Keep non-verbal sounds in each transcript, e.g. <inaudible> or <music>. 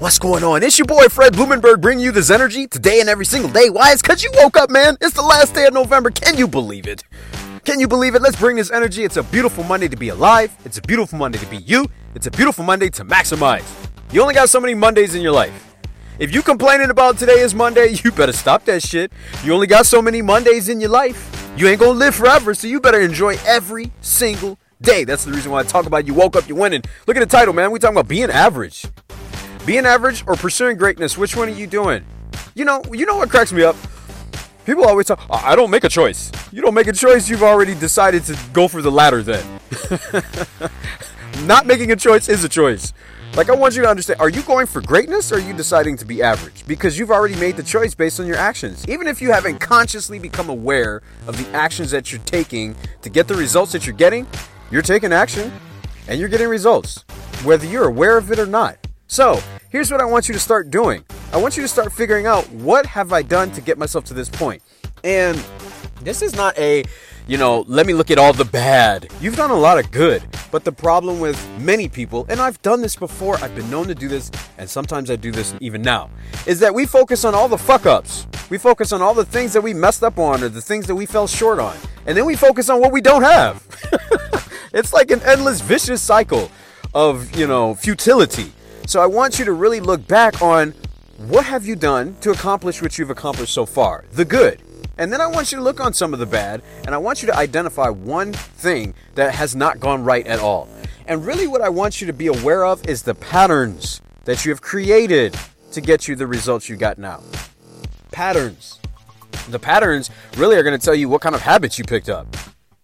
What's going on? It's your boy Fred Blumenberg bringing you this energy today and every single day. Why? It's because you woke up, man. It's the last day of November. Can you believe it? Can you believe it? Let's bring this energy. It's a beautiful Monday to be alive. It's a beautiful Monday to be you. It's a beautiful Monday to maximize. You only got so many Mondays in your life. If you complaining about today is Monday, <laughs> you better stop that shit. You only got so many Mondays in your life. You ain't gonna live forever, so you better enjoy every single day. That's the reason why I talk about you woke up, you winning. Look at the title, man. We talking about being average. Being average or pursuing greatness, which one are you doing? You know, you know what cracks me up? People always talk, oh, I don't make a choice. You don't make a choice, you've already decided to go for the latter then. <laughs> Not making a choice is a choice. Like, I want you to understand are you going for greatness or are you deciding to be average? Because you've already made the choice based on your actions. Even if you haven't consciously become aware of the actions that you're taking to get the results that you're getting, you're taking action and you're getting results, whether you're aware of it or not. So, here's what I want you to start doing. I want you to start figuring out what have I done to get myself to this point. And this is not a, you know, let me look at all the bad. You've done a lot of good. But the problem with many people, and I've done this before, I've been known to do this, and sometimes I do this even now, is that we focus on all the fuck ups. We focus on all the things that we messed up on or the things that we fell short on. And then we focus on what we don't have. <laughs> it's like an endless vicious cycle of, you know, futility. So I want you to really look back on what have you done to accomplish what you've accomplished so far, the good. And then I want you to look on some of the bad, and I want you to identify one thing that has not gone right at all. And really, what I want you to be aware of is the patterns that you have created to get you the results you got now. Patterns. The patterns really are going to tell you what kind of habits you picked up.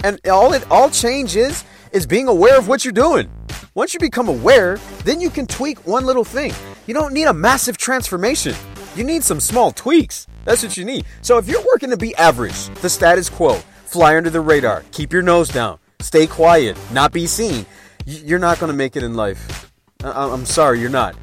And all it all change is is being aware of what you're doing. Once you become aware, then you can tweak one little thing. You don't need a massive transformation. You need some small tweaks. That's what you need. So if you're working to be average, the status quo, fly under the radar, keep your nose down, stay quiet, not be seen, you're not going to make it in life. I'm sorry, you're not.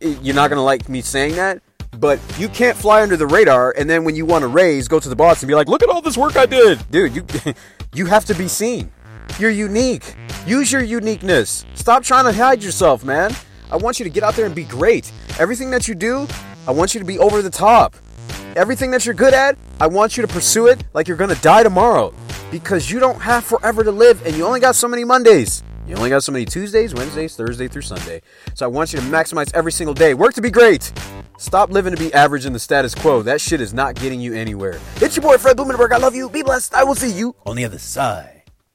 You're not going to like me saying that, but you can't fly under the radar and then when you want to raise, go to the boss and be like, "Look at all this work I did." Dude, you <laughs> you have to be seen. You're unique. Use your uniqueness. Stop trying to hide yourself, man. I want you to get out there and be great. Everything that you do, I want you to be over the top. Everything that you're good at, I want you to pursue it like you're gonna die tomorrow. Because you don't have forever to live and you only got so many Mondays. You only got so many Tuesdays, Wednesdays, Thursday through Sunday. So I want you to maximize every single day. Work to be great. Stop living to be average in the status quo. That shit is not getting you anywhere. It's your boy Fred Blumenberg. I love you. Be blessed. I will see you on the other side.